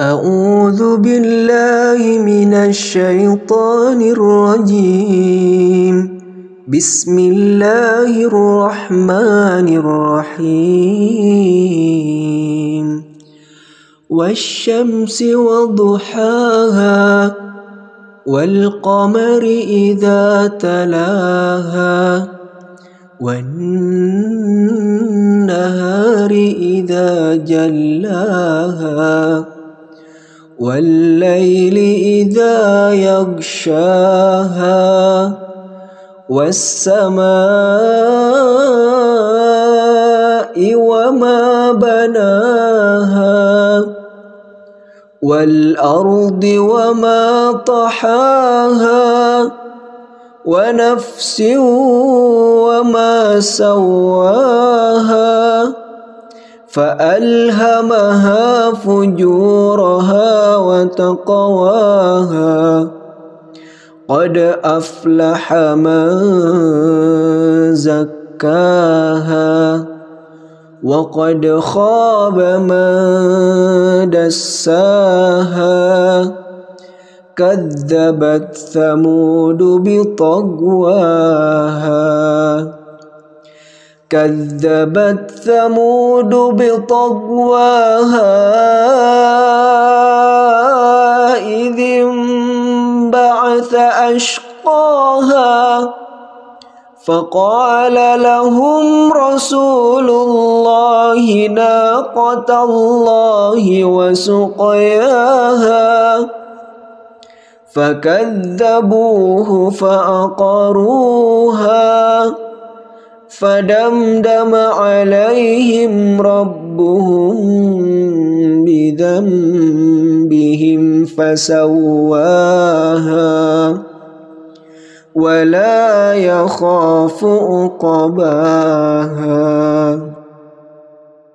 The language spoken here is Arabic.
أعوذ بالله من الشيطان الرجيم. بسم الله الرحمن الرحيم. والشمس وضحاها والقمر إذا تلاها والنهار إذا جلاها. والليل إذا يغشاها والسماء وما بناها والأرض وما طحاها ونفس وما سواها فألهمها فجورها وتقواها. قد أفلح من زكاها. وقد خاب من دساها. كذبت ثمود بطغواها. كذبت ثمود بطغواها إذ انبعث أشقاها فقال لهم رسول الله ناقة الله وسقياها فكذبوه فأقروها فدمدم عليهم ربهم بذنبهم فسواها ولا يخاف عقباها